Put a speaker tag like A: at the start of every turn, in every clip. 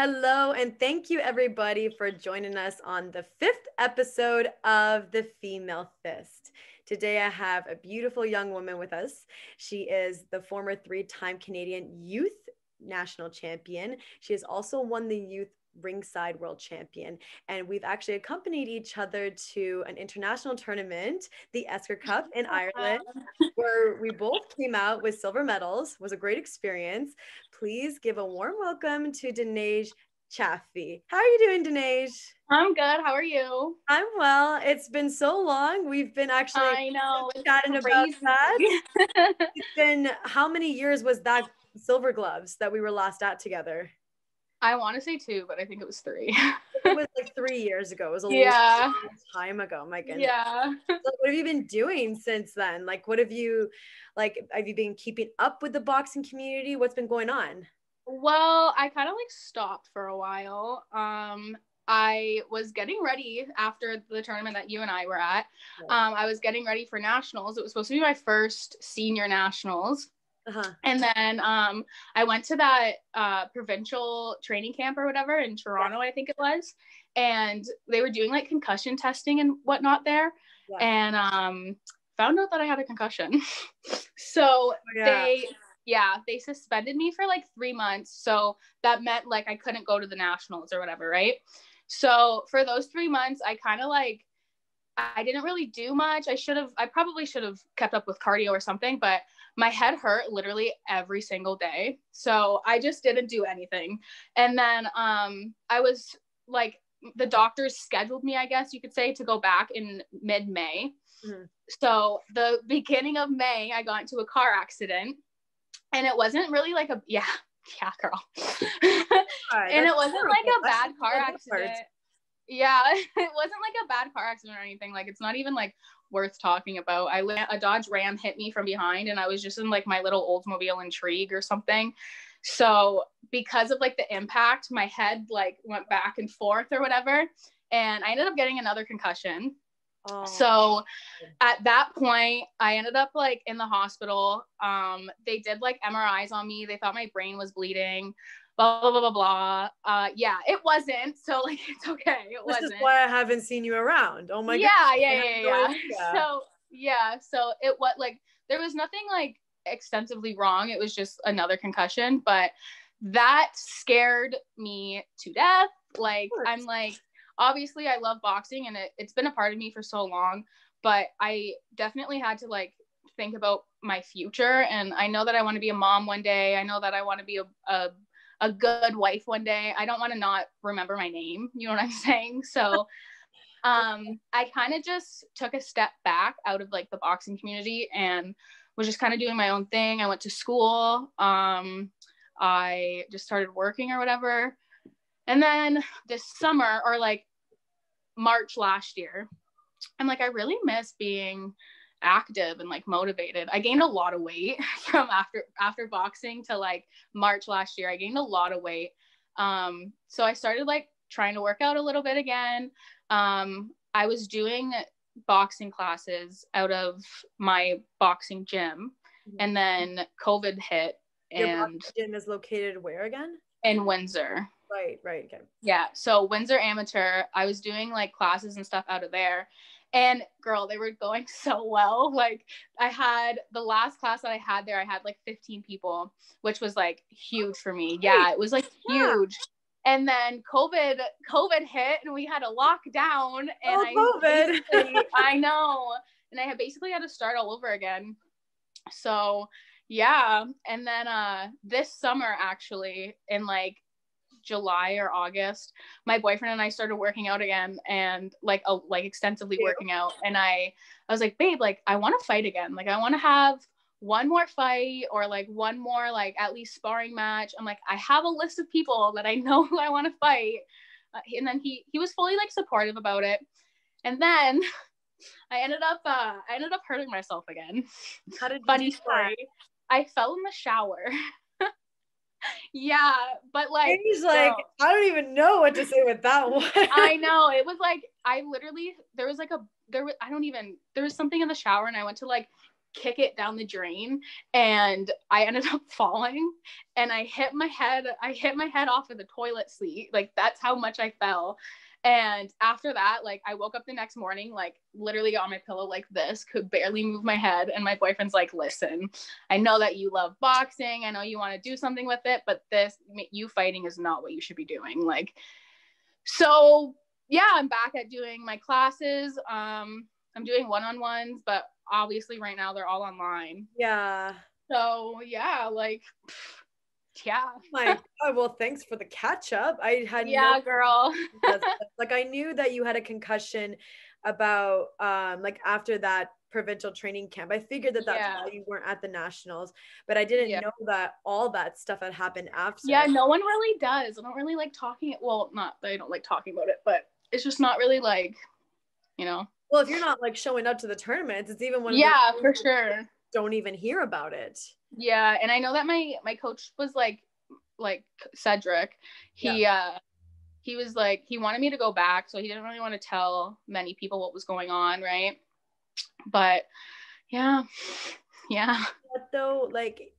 A: Hello, and thank you everybody for joining us on the fifth episode of The Female Fist. Today, I have a beautiful young woman with us. She is the former three time Canadian Youth National Champion. She has also won the Youth ringside world champion. And we've actually accompanied each other to an international tournament, the Esker Cup in Ireland, where we both came out with silver medals. It was a great experience. Please give a warm welcome to Deniege Chaffee. How are you doing, Deniege?
B: I'm good. How are you?
A: I'm well. It's been so long. We've been actually
B: I know
A: chatting about that. it's been how many years was that silver gloves that we were last at together?
B: I want to say two, but I think it was three.
A: it was like three years ago. It was a
B: yeah.
A: long time ago. My goodness.
B: Yeah.
A: What have you been doing since then? Like, what have you, like, have you been keeping up with the boxing community? What's been going on?
B: Well, I kind of like stopped for a while. Um, I was getting ready after the tournament that you and I were at. Um, I was getting ready for nationals. It was supposed to be my first senior nationals. Uh-huh. And then um, I went to that uh, provincial training camp or whatever in Toronto, yeah. I think it was. And they were doing like concussion testing and whatnot there. Yeah. And um, found out that I had a concussion. so oh, yeah. they, yeah, they suspended me for like three months. So that meant like I couldn't go to the nationals or whatever, right? So for those three months, I kind of like, I didn't really do much. I should have, I probably should have kept up with cardio or something, but my head hurt literally every single day. So I just didn't do anything. And then um, I was like, the doctors scheduled me, I guess you could say, to go back in mid May. Mm-hmm. So the beginning of May, I got into a car accident. And it wasn't really like a, yeah, yeah, girl. Right, and it wasn't horrible. like a bad car accident. Yeah, it wasn't like a bad car accident or anything. Like it's not even like worth talking about. I a Dodge Ram hit me from behind and I was just in like my little Oldsmobile Intrigue or something. So because of like the impact, my head like went back and forth or whatever. And I ended up getting another concussion. Oh. So at that point, I ended up like in the hospital. Um, they did like MRIs on me. They thought my brain was bleeding blah blah blah blah blah. Uh, yeah, it wasn't. So like, it's okay. It
A: this
B: wasn't.
A: This is why I haven't seen you around. Oh my
B: yeah, god. Yeah, yeah, yeah, yeah. So yeah, so it what like there was nothing like extensively wrong. It was just another concussion, but that scared me to death. Like I'm like, obviously I love boxing and it, it's been a part of me for so long, but I definitely had to like think about my future and I know that I want to be a mom one day. I know that I want to be a, a a good wife one day. I don't want to not remember my name. You know what I'm saying? So um I kind of just took a step back out of like the boxing community and was just kind of doing my own thing. I went to school. Um I just started working or whatever. And then this summer or like March last year, I'm like I really miss being active and like motivated. I gained a lot of weight from after after boxing to like March last year. I gained a lot of weight. Um, so I started like trying to work out a little bit again. Um, I was doing boxing classes out of my boxing gym, mm-hmm. and then COVID hit. And
A: Your gym is located where again?
B: In Windsor.
A: Right, right. Okay.
B: Yeah. So Windsor Amateur, I was doing like classes and stuff out of there. And girl, they were going so well. Like I had the last class that I had there, I had like 15 people, which was like huge for me. Yeah, it was like huge. Yeah. And then COVID, COVID hit and we had a lockdown. And
A: oh,
B: I COVID. I know. And I had basically had to start all over again. So yeah. And then uh this summer actually in like July or August, my boyfriend and I started working out again and like a, like extensively working out. And I I was like, babe, like I want to fight again. Like I want to have one more fight or like one more like at least sparring match. I'm like, I have a list of people that I know who I want to fight. Uh, and then he he was fully like supportive about it. And then I ended up uh I ended up hurting myself again. Funny story? I fell in the shower. yeah, but like
A: he's like, I don't even know what to say with that one.
B: I know. It was like I literally there was like a there was I don't even there was something in the shower and I went to like kick it down the drain and I ended up falling and I hit my head I hit my head off of the toilet seat like that's how much I fell and after that like I woke up the next morning like literally on my pillow like this could barely move my head and my boyfriend's like listen I know that you love boxing I know you want to do something with it but this you fighting is not what you should be doing like so yeah I'm back at doing my classes um I'm doing one-on-ones but obviously right now they're all online.
A: Yeah.
B: So yeah, like yeah.
A: My God, well, thanks for the catch up. I had
B: yeah, no girl.
A: like I knew that you had a concussion about um like after that provincial training camp. I figured that that's yeah. why you weren't at the nationals, but I didn't yeah. know that all that stuff had happened after.
B: Yeah, no one really does. I don't really like talking. Well, not that I don't like talking about it, but it's just not really like, you know.
A: Well, if you're not like showing up to the tournaments, it's even when
B: yeah, for sure.
A: Don't even hear about it.
B: Yeah, and I know that my my coach was like, like Cedric. He yeah. uh he was like he wanted me to go back, so he didn't really want to tell many people what was going on, right? But yeah, yeah.
A: But though, like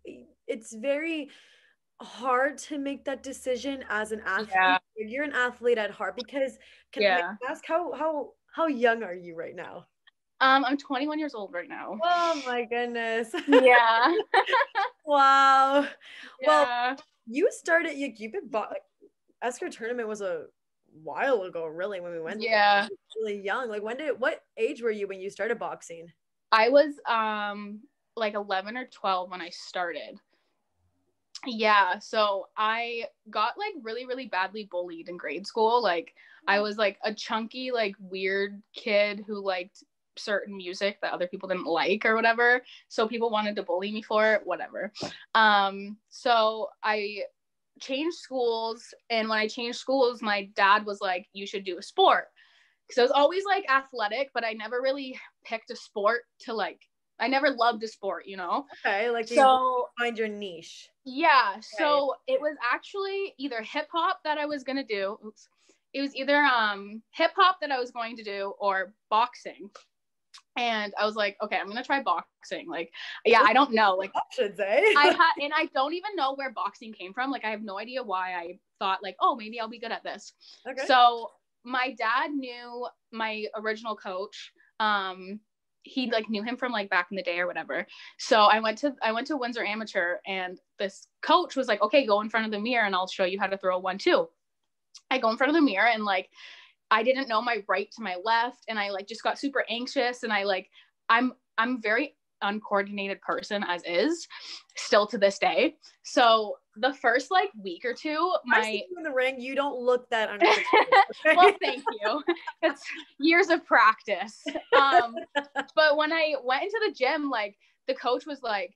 A: it's very hard to make that decision as an athlete. Yeah. You're an athlete at heart because can yeah. I ask how how how young are you right now?
B: Um, I'm 21 years old right now.
A: Oh my goodness.
B: Yeah.
A: wow. Yeah. Well, you started. You you've been bo- Esker tournament was a while ago, really, when we went.
B: Yeah.
A: Really young. Like when did? What age were you when you started boxing?
B: I was um like 11 or 12 when I started. Yeah, so I got like really really badly bullied in grade school. Like I was like a chunky, like weird kid who liked certain music that other people didn't like or whatever. So people wanted to bully me for it, whatever. Um, so I changed schools. And when I changed schools, my dad was like, you should do a sport. Because I was always like athletic, but I never really picked a sport to like I never loved a sport, you know.
A: Okay, like so find your niche.
B: Yeah, okay. so it was actually either hip hop that I was gonna do. Oops, it was either um hip hop that I was going to do or boxing. And I was like, okay, I'm gonna try boxing. Like, yeah, I don't know. Like
A: options, eh?
B: I had and I don't even know where boxing came from. Like, I have no idea why I thought like, oh, maybe I'll be good at this. Okay. So my dad knew my original coach. Um, he like knew him from like back in the day or whatever. So I went to I went to Windsor Amateur and this coach was like, okay, go in front of the mirror and I'll show you how to throw a one two. I go in front of the mirror and like I didn't know my right to my left and I like just got super anxious and I like I'm I'm very uncoordinated person as is still to this day. So the first like week or two, my
A: in the ring, you don't look that
B: okay? well, thank you. It's years of practice. Um, but when I went into the gym, like the coach was like,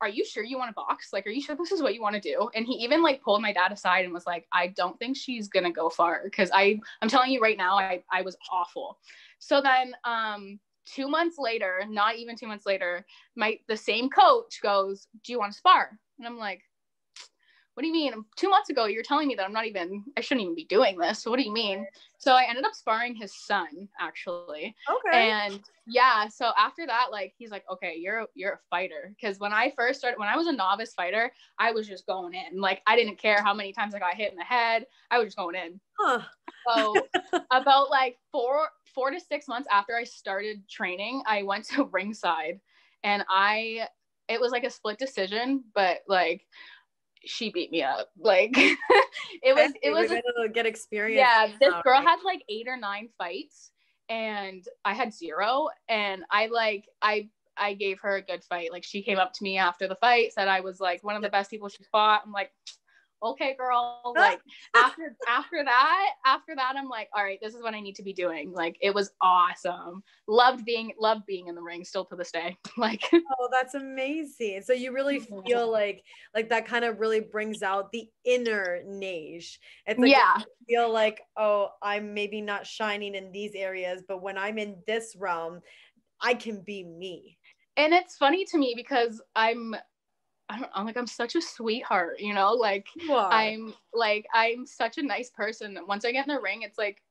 B: are you sure you want to box? Like, are you sure this is what you want to do? And he even like pulled my dad aside and was like, I don't think she's gonna go far because I I'm telling you right now, I I was awful. So then um two months later, not even two months later, my the same coach goes, Do you want to spar? And I'm like, what do you mean? Two months ago, you're telling me that I'm not even, I shouldn't even be doing this. So what do you mean? So I ended up sparring his son actually.
A: Okay.
B: And yeah, so after that, like he's like, okay, you're you're a fighter. Because when I first started, when I was a novice fighter, I was just going in. Like I didn't care how many times I got hit in the head. I was just going in.
A: Huh.
B: So about like four four to six months after I started training, I went to ringside, and I it was like a split decision, but like she beat me up. Like it was it was
A: a, get experience.
B: Yeah, this girl had like eight or nine fights and I had zero and I like I I gave her a good fight. Like she came up to me after the fight, said I was like one of the best people she fought. I'm like, okay girl like after after that after that i'm like all right this is what i need to be doing. Like it was awesome. Loved being loved being in the ring still to this day. Like
A: oh that's amazing. So you really feel like like that kind of really brings out the inner Naj it's like
B: yeah.
A: feel like oh i'm maybe not shining in these areas but when i'm in this realm i can be me.
B: And it's funny to me because i'm I don't, I'm like I'm such a sweetheart, you know. Like I'm like I'm such a nice person. Once I get in the ring, it's like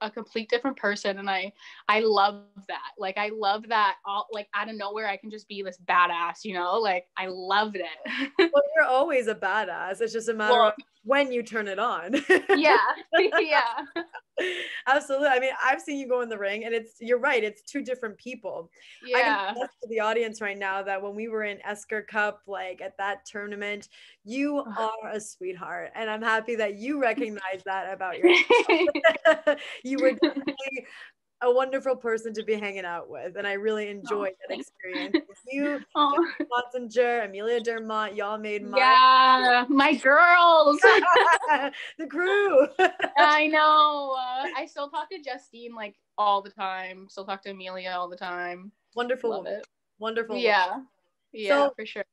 B: a complete different person and i i love that like i love that all like out of nowhere i can just be this badass you know like i loved it
A: well you're always a badass. It's just a matter well, of when you turn it on.
B: Yeah. Yeah.
A: Absolutely. I mean i've seen you go in the ring and it's you're right it's two different people.
B: Yeah
A: I can to the audience right now that when we were in esker cup like at that tournament you uh-huh. are a sweetheart and i'm happy that you recognize that about yourself. You were definitely a wonderful person to be hanging out with, and I really enjoyed oh, that experience. you, oh. Amelia Dermott, y'all made
B: my yeah, my girls,
A: the crew.
B: I know. Uh, I still talk to Justine like all the time. Still talk to Amelia all the time.
A: Wonderful, Love it. wonderful.
B: Yeah, yeah, so, for sure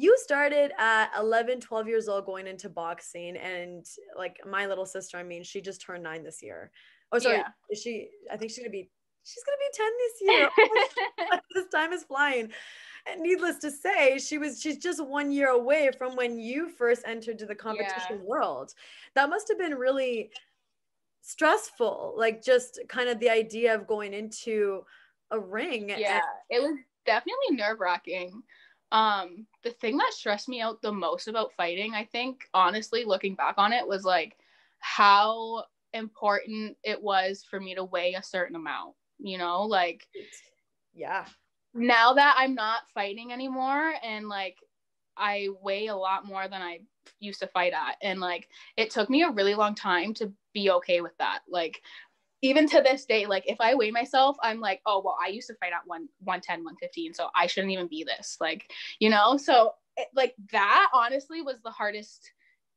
A: you started at 11 12 years old going into boxing and like my little sister i mean she just turned nine this year oh sorry. Yeah. is she i think she's gonna be she's gonna be 10 this year. Oh this time is flying. And needless to say she was she's just one year away from when you first entered to the competition yeah. world. That must have been really stressful like just kind of the idea of going into a ring
B: yeah and- it was definitely nerve-wracking. Um the thing that stressed me out the most about fighting i think honestly looking back on it was like how important it was for me to weigh a certain amount you know like
A: yeah
B: now that i'm not fighting anymore and like i weigh a lot more than i used to fight at and like it took me a really long time to be okay with that like even to this day, like if I weigh myself, I'm like, oh well, I used to fight at one 110, 115, so I shouldn't even be this. Like, you know, so it, like that honestly was the hardest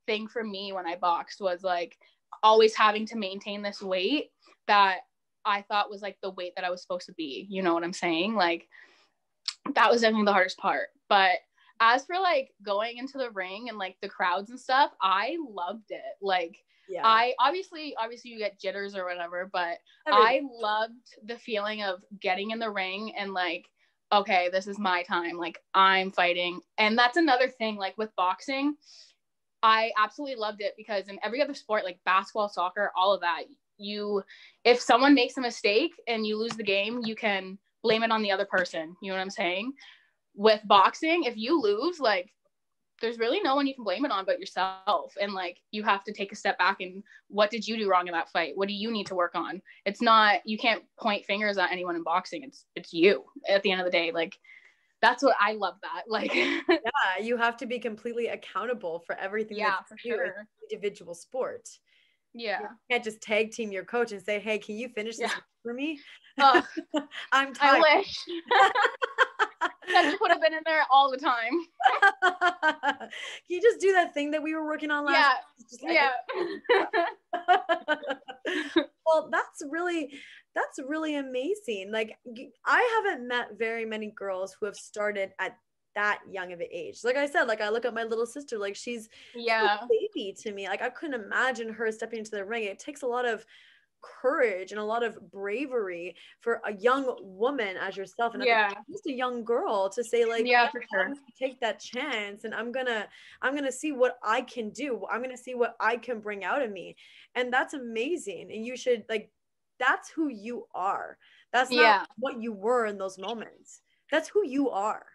B: thing for me when I boxed was like always having to maintain this weight that I thought was like the weight that I was supposed to be. You know what I'm saying? Like that was definitely the hardest part. But as for like going into the ring and like the crowds and stuff, I loved it. Like yeah. I obviously obviously you get jitters or whatever, but I loved the feeling of getting in the ring and like okay, this is my time. Like I'm fighting. And that's another thing like with boxing, I absolutely loved it because in every other sport like basketball, soccer, all of that, you if someone makes a mistake and you lose the game, you can blame it on the other person. You know what I'm saying? With boxing, if you lose, like there's really no one you can blame it on but yourself. And like you have to take a step back and what did you do wrong in that fight? What do you need to work on? It's not you can't point fingers at anyone in boxing. It's it's you at the end of the day. Like that's what i love that like yeah
A: you have to be completely accountable for everything
B: yeah for sure.
A: individual sport.
B: Yeah. you
A: can't just tag team your coach and say hey can you finish this yeah. for me? Uh, i'm tired.
B: i wish that would have been in there all the time.
A: Can you just do that thing that we were working on last?
B: Yeah.
A: yeah. well, that's really that's really amazing. Like I haven't met very many girls who have started at that young of an age. Like I said, like I look at my little sister, like she's
B: yeah
A: baby to me. Like I couldn't imagine her stepping into the ring. It takes a lot of courage and a lot of bravery for a young woman as yourself. And
B: yeah.
A: just a young girl to say like
B: yeah for sure.
A: take that chance and i'm gonna i'm gonna see what i can do. I'm gonna see what i can bring out of me. And that's amazing. And you should like that's who you are. That's not yeah. what you were in those moments. That's who you are.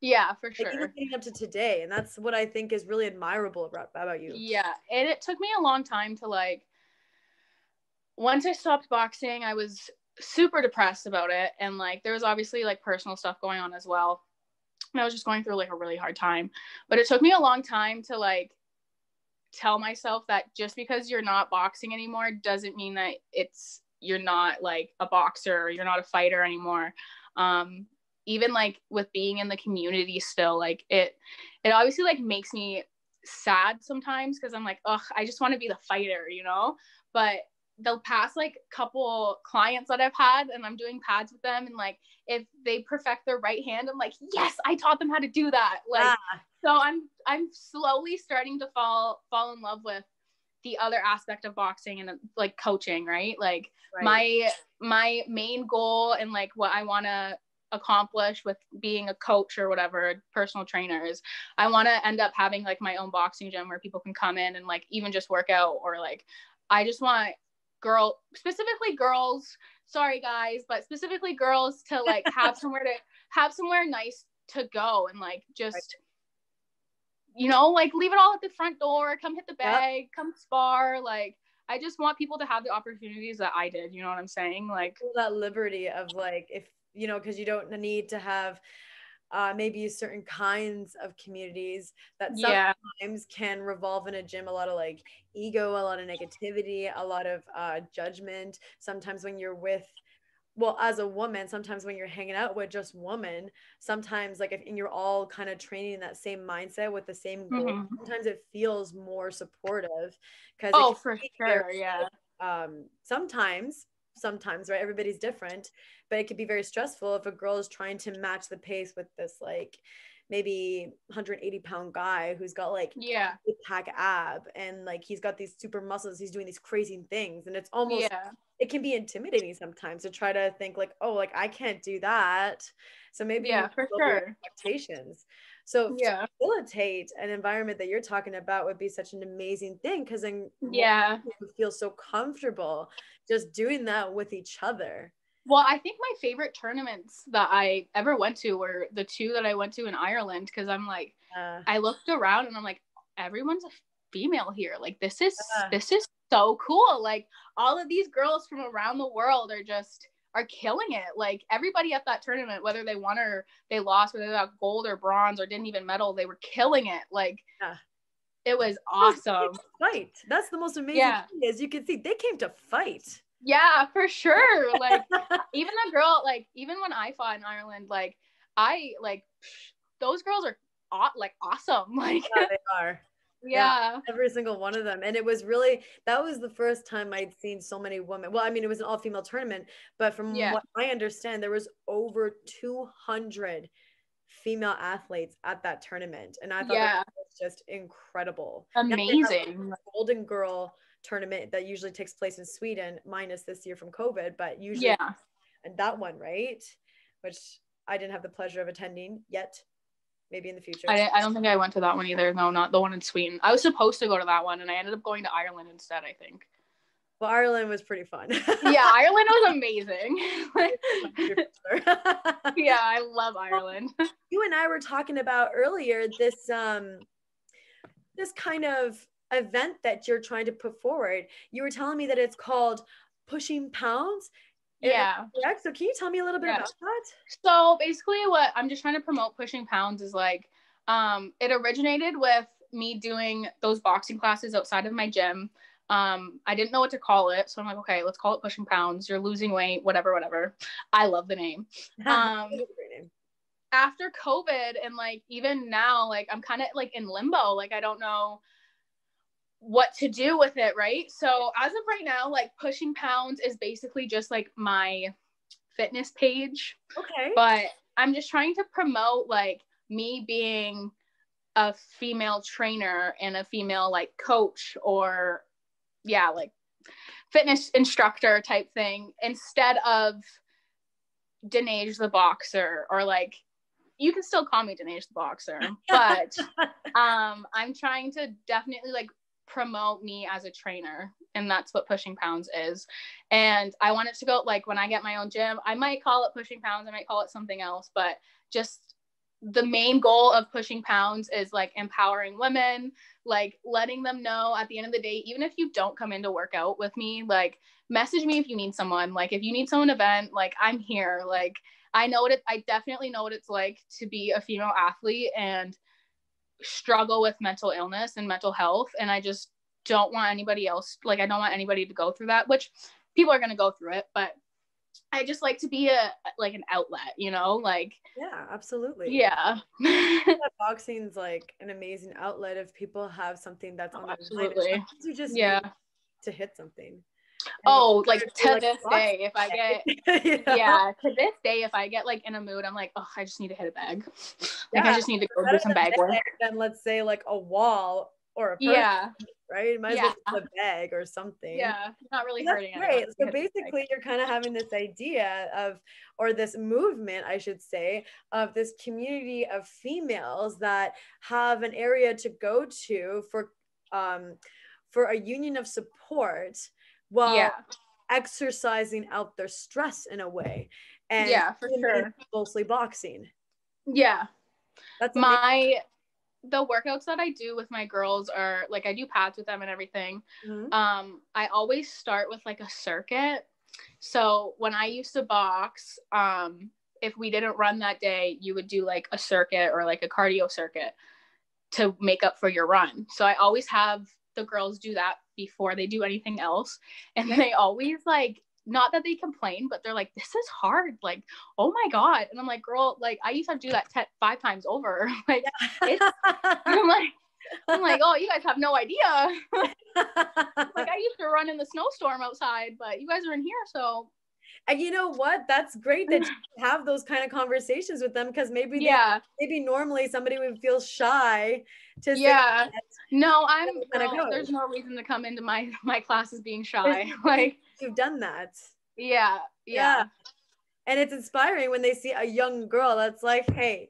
B: Yeah, for sure.
A: Like, even up to today, and that's what I think is really admirable about, about you.
B: Yeah, and it took me a long time to like once I stopped boxing, I was super depressed about it. And like, there was obviously like personal stuff going on as well. And I was just going through like a really hard time. But it took me a long time to like tell myself that just because you're not boxing anymore doesn't mean that it's you're not like a boxer you're not a fighter anymore um even like with being in the community still like it it obviously like makes me sad sometimes because i'm like ugh i just want to be the fighter you know but the past like couple clients that I've had and I'm doing pads with them and like if they perfect their right hand I'm like yes I taught them how to do that. Like so I'm I'm slowly starting to fall fall in love with the other aspect of boxing and like coaching right? Like right. my my main goal and like what I want to accomplish with being a coach or whatever personal trainers I want to end up having like my own boxing gym where people can come in and like even just work out or like I just want girl specifically girls sorry guys but specifically girls to like have somewhere to have somewhere nice to go and like just you know like leave it all at the front door come hit the bag yep. come spar like i just want people to have the opportunities that i did you know what i'm saying like
A: that liberty of like if you know because you don't need to have uh, maybe certain kinds of communities that sometimes yeah. can revolve in a gym a lot of like ego a lot of negativity a lot of uh, judgment sometimes when you're with well as a woman sometimes when you're hanging out with just women sometimes like if and you're all kind of training in that same mindset with the same goal mm-hmm. sometimes it feels more supportive
B: because oh for sure yeah
A: um sometimes sometimes right? Everybody's different but it could be very stressful if a girl is trying to match the pace with this like maybe 180 pound guy who's got like
B: yeah.
A: pack ab and like he's got these super muscles he's doing these crazy things and it's almost yeah. it can be intimidating sometimes to try to think like oh like i can't do that. So maybe
B: yeah for sure.
A: expectations so yeah. facilitate an environment that you're talking about would be such an amazing thing because then
B: yeah.
A: feel so comfortable just doing that with each other.
B: Well, I think my favorite tournaments that I ever went to were the two that I went to in Ireland because I'm like, uh, I looked around and I'm like, everyone's a female here. Like this is uh, this is so cool. Like all of these girls from around the world are just are killing it. Like everybody at that tournament, whether they won or they lost, whether they got gold or bronze or didn't even medal, they were killing it. Like yeah. it was awesome.
A: Fight. That's the most amazing yeah. thing is you can see they came to fight.
B: Yeah, for sure. Like even the girl, like even when I fought in Ireland, like I like those girls are like awesome. Like
A: yeah, they are.
B: Yeah. yeah.
A: every single one of them. And it was really that was the first time I'd seen so many women. Well, I mean, it was an all-female tournament, but from yeah. what I understand, there was over 200 female athletes at that tournament. And I thought yeah. that was just incredible.
B: Amazing.
A: Golden Girl tournament that usually takes place in Sweden, minus this year from COVID, but usually
B: yeah,
A: and that one, right? Which I didn't have the pleasure of attending yet. Maybe in the future.
B: I, I don't think I went to that one either. No, not the one in Sweden. I was supposed to go to that one, and I ended up going to Ireland instead. I think.
A: Well, Ireland was pretty fun.
B: yeah, Ireland was amazing. yeah, I love Ireland.
A: You and I were talking about earlier this um this kind of event that you're trying to put forward. You were telling me that it's called Pushing Pounds.
B: Yeah.
A: Yeah. So can you tell me a little bit yeah. about that?
B: So basically what I'm just trying to promote Pushing Pounds is like um it originated with me doing those boxing classes outside of my gym. Um, I didn't know what to call it, so I'm like, okay, let's call it pushing pounds. You're losing weight, whatever, whatever. I love the name. Um, after COVID and like even now, like I'm kind of like in limbo. Like I don't know what to do with it, right? So as of right now, like pushing pounds is basically just like my fitness page.
A: Okay.
B: But I'm just trying to promote like me being a female trainer and a female like coach or yeah, like fitness instructor type thing instead of Deniege the boxer or like you can still call me Deniege the boxer, but um I'm trying to definitely like promote me as a trainer and that's what pushing pounds is. And i want it to go like when i get my own gym i might call it pushing pounds i might call it something else but just the main goal of pushing pounds is like empowering women like letting them know at the end of the day even if you don't come in to work out with me like message me if you need someone. Like if you need someone event like i'm here. Like i know what it i definitely know what it's like to be a female athlete and struggle with mental illness and mental health and i just don't want anybody else like i don't want anybody to go through that which people are going to go through it but i just like to be a like an outlet you know like
A: yeah absolutely.
B: yeah.
A: Boxing's like an amazing outlet if people have something that's on
B: oh, absolutely.
A: you just
B: yeah.
A: to hit something
B: oh like to like this day if i get yeah. yeah to this day if i get like in a mood i'm like oh i just need to hit a bag. Like yeah. i just need to go do some bag work.
A: then let's say like a wall or a person,
B: yeah.
A: right? Might yeah. as well a bag or something.
B: Yeah not really hurting
A: great. so basically you're kind of having this idea of or this movement i should say of this community of females that have an area to go to for um for a union of support while yeah. exercising out their stress in a way.
B: And yeah, for sure.
A: Mostly boxing.
B: Yeah. That's my the workouts that I do with my girls are like I do pads with them and everything. Mm-hmm. Um, I always start with like a circuit. So when I used to box, um, if we didn't run that day, you would do like a circuit or like a cardio circuit to make up for your run. So I always have the girls do that before they do anything else. And they always like not that they complain, but they're like, this is hard. Like, oh my God. And I'm like, girl, like I used to, to do that te- five times over. like, it's, I'm like, I'm like, oh, you guys have no idea. like I used to run in the snowstorm outside, but you guys are in here. So
A: and you know what? That's great that you have those kind of conversations with them because maybe
B: yeah,
A: they, maybe normally somebody would feel shy to
B: yeah. No, I'm no, there's no reason to come into my my classes being shy. like
A: you've done that.
B: Yeah, yeah. Yeah.
A: And it's inspiring when they see a young girl that's like, hey,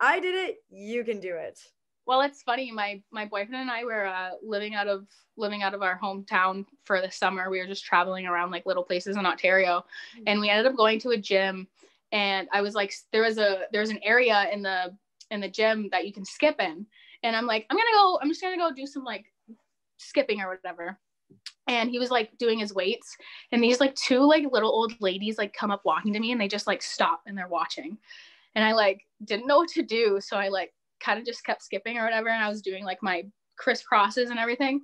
A: I did it, you can do it.
B: Well, it's funny. My my boyfriend and I were uh, living out of living out of our hometown for the summer. We were just traveling around like little places in Ontario, mm-hmm. and we ended up going to a gym. And I was like, there was a there's an area in the in the gym that you can skip in, and I'm like, I'm gonna go. I'm just gonna go do some like skipping or whatever and he was like doing his weights and these like two like little old ladies like come up walking to me and they just like stop and they're watching and i like didn't know what to do so i like kind of just kept skipping or whatever and i was doing like my crisscrosses and everything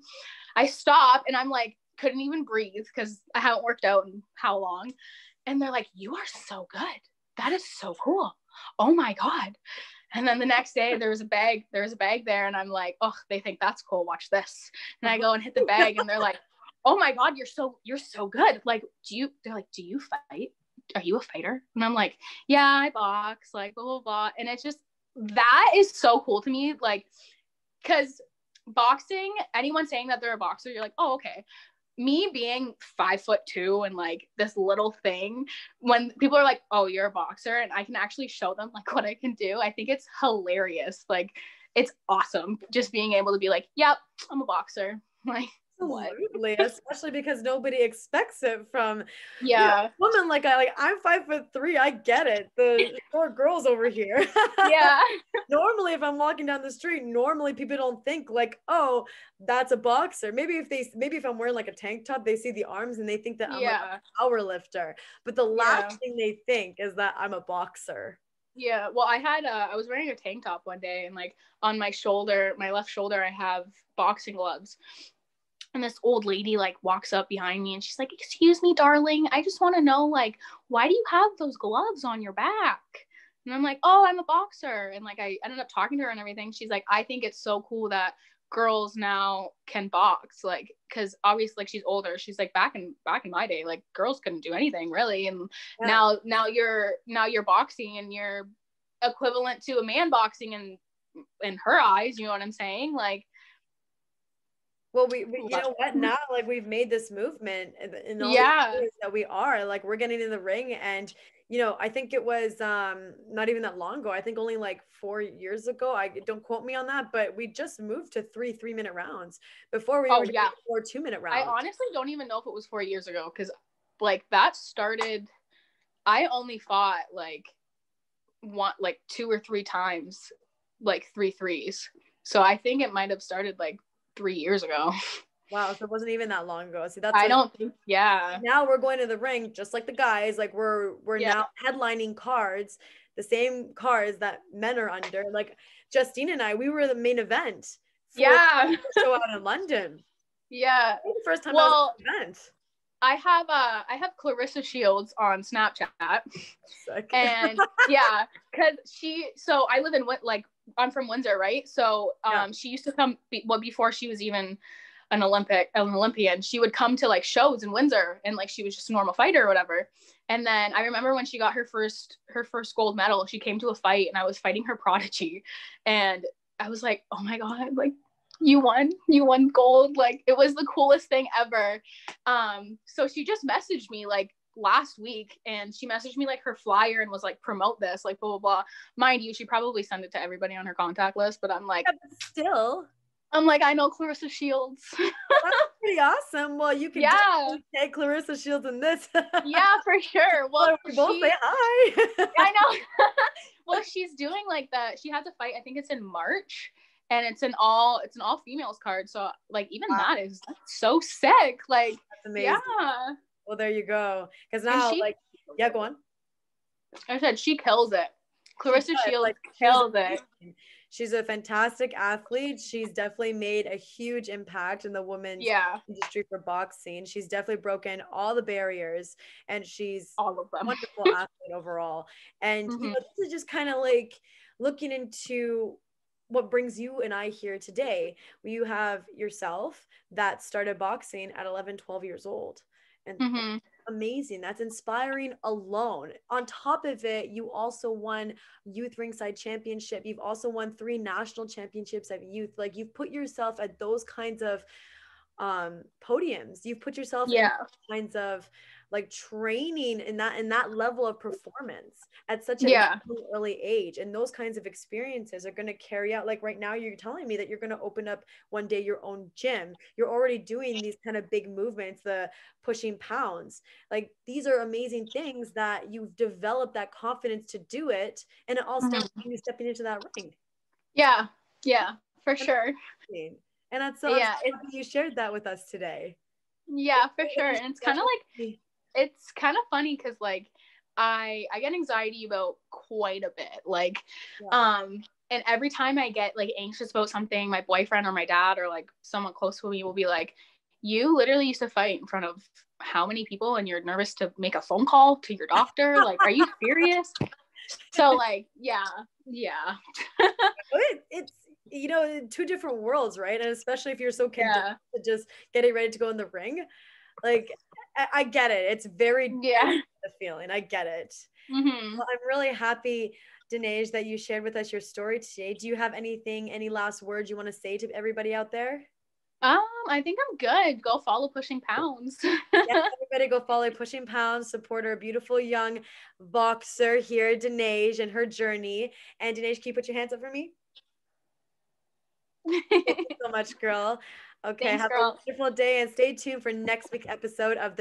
B: i stop and i'm like couldn't even breathe because i haven't worked out in how long and they're like you are so good that is so cool oh my god and then the next day there was a bag, there was a bag there, and I'm like, oh, they think that's cool. Watch this. And I go and hit the bag, and they're like, oh my god, you're so you're so good. Like, do you? They're like, do you fight? Are you a fighter? And I'm like, yeah, I box. Like blah blah blah. And it's just that is so cool to me. Like, because boxing, anyone saying that they're a boxer, you're like, oh okay me being five foot two and like this little thing, when people are like, oh, you're a boxer, and I can actually show them like what I can do, I think it's hilarious. Like, it's awesome just being able to be like, yep, I'm a boxer. Like,
A: Absolutely, especially because nobody expects it from
B: yeah
A: you know, woman like I like I'm five foot three. I get it. The four girls over here.
B: yeah.
A: normally, if I'm walking down the street, normally people don't think like, oh, that's a boxer. Maybe if they maybe if I'm wearing like a tank top, they see the arms and they think that I'm yeah. like a power lifter. But the last yeah. thing they think is that I'm a boxer.
B: Yeah, well, I had uh, I was wearing a tank top one day, and like on my shoulder, my left shoulder, I have boxing gloves, and this old lady like walks up behind me and she's like excuse me darling i just want to know like why do you have those gloves on your back? And i'm like oh i'm a boxer. And like i ended up talking to her and everything. She's like i think it's so cool that girls now can box like because obviously like she's older. She's like back in back in my day like girls couldn't do anything really. And yeah. now now you're now you're boxing and you're equivalent to a man boxing in in her eyes you know what i'm saying? Like
A: well, we, we you know what now like we've made this movement in all
B: yeah.
A: that we are like we're getting in the ring and you know I think it was um not even that long ago I think only like four years ago I don't quote me on that but we just moved to three three minute rounds before we oh, were yeah. four two minute rounds.
B: I honestly don't even know if it was four years ago because like that started I only fought like one like two or three times like three threes so I think it might have started like three years ago.
A: Wow, so it wasn't even that long ago. See, that's
B: I like, don't think. Yeah.
A: Now we're going to the ring, just like the guys. Like we're we're yeah. now headlining cards, the same cards that men are under. Like Justine and I, we were the main event.
B: yeah.
A: show out in London.
B: Yeah.
A: The first time well, I was event.
B: I have uh I have Claressa Shields on Snapchat. And yeah, cuz she so I live in what like I'm from Windsor, right? So um, yeah. she used to come. Be, well, before she was even an Olympic, an Olympian, she would come to like shows in Windsor, and like she was just a normal fighter or whatever. And then I remember when she got her first her first gold medal, she came to a fight, and I was fighting her prodigy, and I was like, oh my god, like you won you won gold like it was the coolest thing ever um so she just messaged me like last week and she messaged me like her flyer and was like promote this like blah blah blah mind you she probably sent it to everybody on her contact list but i'm like
A: yeah, but still
B: I'm like, I know claressa Shields.
A: That's pretty awesome. Well, you can
B: Yeah.
A: take Claressa Shields in this.
B: yeah, for sure. Well,
A: we both
B: she-
A: say hi.
B: I know. well, she's doing like that. She has a fight. I think it's in March, and it's an all it's an all females card. So like even
A: Wow.
B: that is so sick. Like
A: That's amazing.
B: yeah,
A: Well, there you go. Because now,
B: she-
A: like, yeah, go on.
B: I said she kills it. Claressa
A: she
B: Shields
A: like,
B: kills it.
A: She's a fantastic athlete. She's definitely made a huge impact in the women's
B: Yeah,
A: industry for boxing. She's definitely broken all the barriers and she's
B: all of them.
A: wonderful athlete overall. And you
B: Mhm.
A: know, this is just kind of like looking into what brings you and I here today. You have yourself that started boxing at 11, 12 years old. And
B: hmm
A: amazing. That's inspiring alone. On top of it, you also won youth ringside championship. You've also won three national championships at youth. Like you've put yourself at those kinds of um podiums. You've put yourself in
B: Yeah,
A: kinds of like training in that in that level of performance at such a
B: Yeah.
A: early age and those kinds of experiences are going to carry out like right now you're telling me that you're going to open up one day your own gym you're already doing these kind of big movements the pushing pounds like these are amazing things that you've developed that confidence to do it and it all starts with mm-hmm. you stepping into that ring
B: yeah, yeah, for sure.
A: and that's so
B: Yeah,
A: you shared that with us today
B: Yeah, for sure. And it's kind of like. It's kind of funny because like I I get anxiety about quite a bit. Like
A: Yeah.
B: um and every time I get like anxious about something, my boyfriend or my dad or like someone close to me will be like, You literally used to fight in front of how many people and you're nervous to make a phone call to your doctor? like, are you serious? So like, yeah, yeah.
A: it, it's you know two different worlds right and especially if you're so conditioned
B: Yeah.
A: to just getting ready to go in the ring like I, I get it. It's very
B: Yeah.
A: the feeling. I get it.
B: Hmm
A: well, i'm really happy Deniege, that you shared with us your story today. Do you have anything any last words you want to say to everybody out there?
B: Um, I think I'm good. Go follow pushing pounds.
A: yeah, everybody go follow pushing pounds support our beautiful young boxer here Deniege and her journey. And Deniege can you put your hands up for me? Thank you so much girl okay
B: Thanks,
A: have
B: girl.
A: a wonderful day and stay tuned for next week's episode of the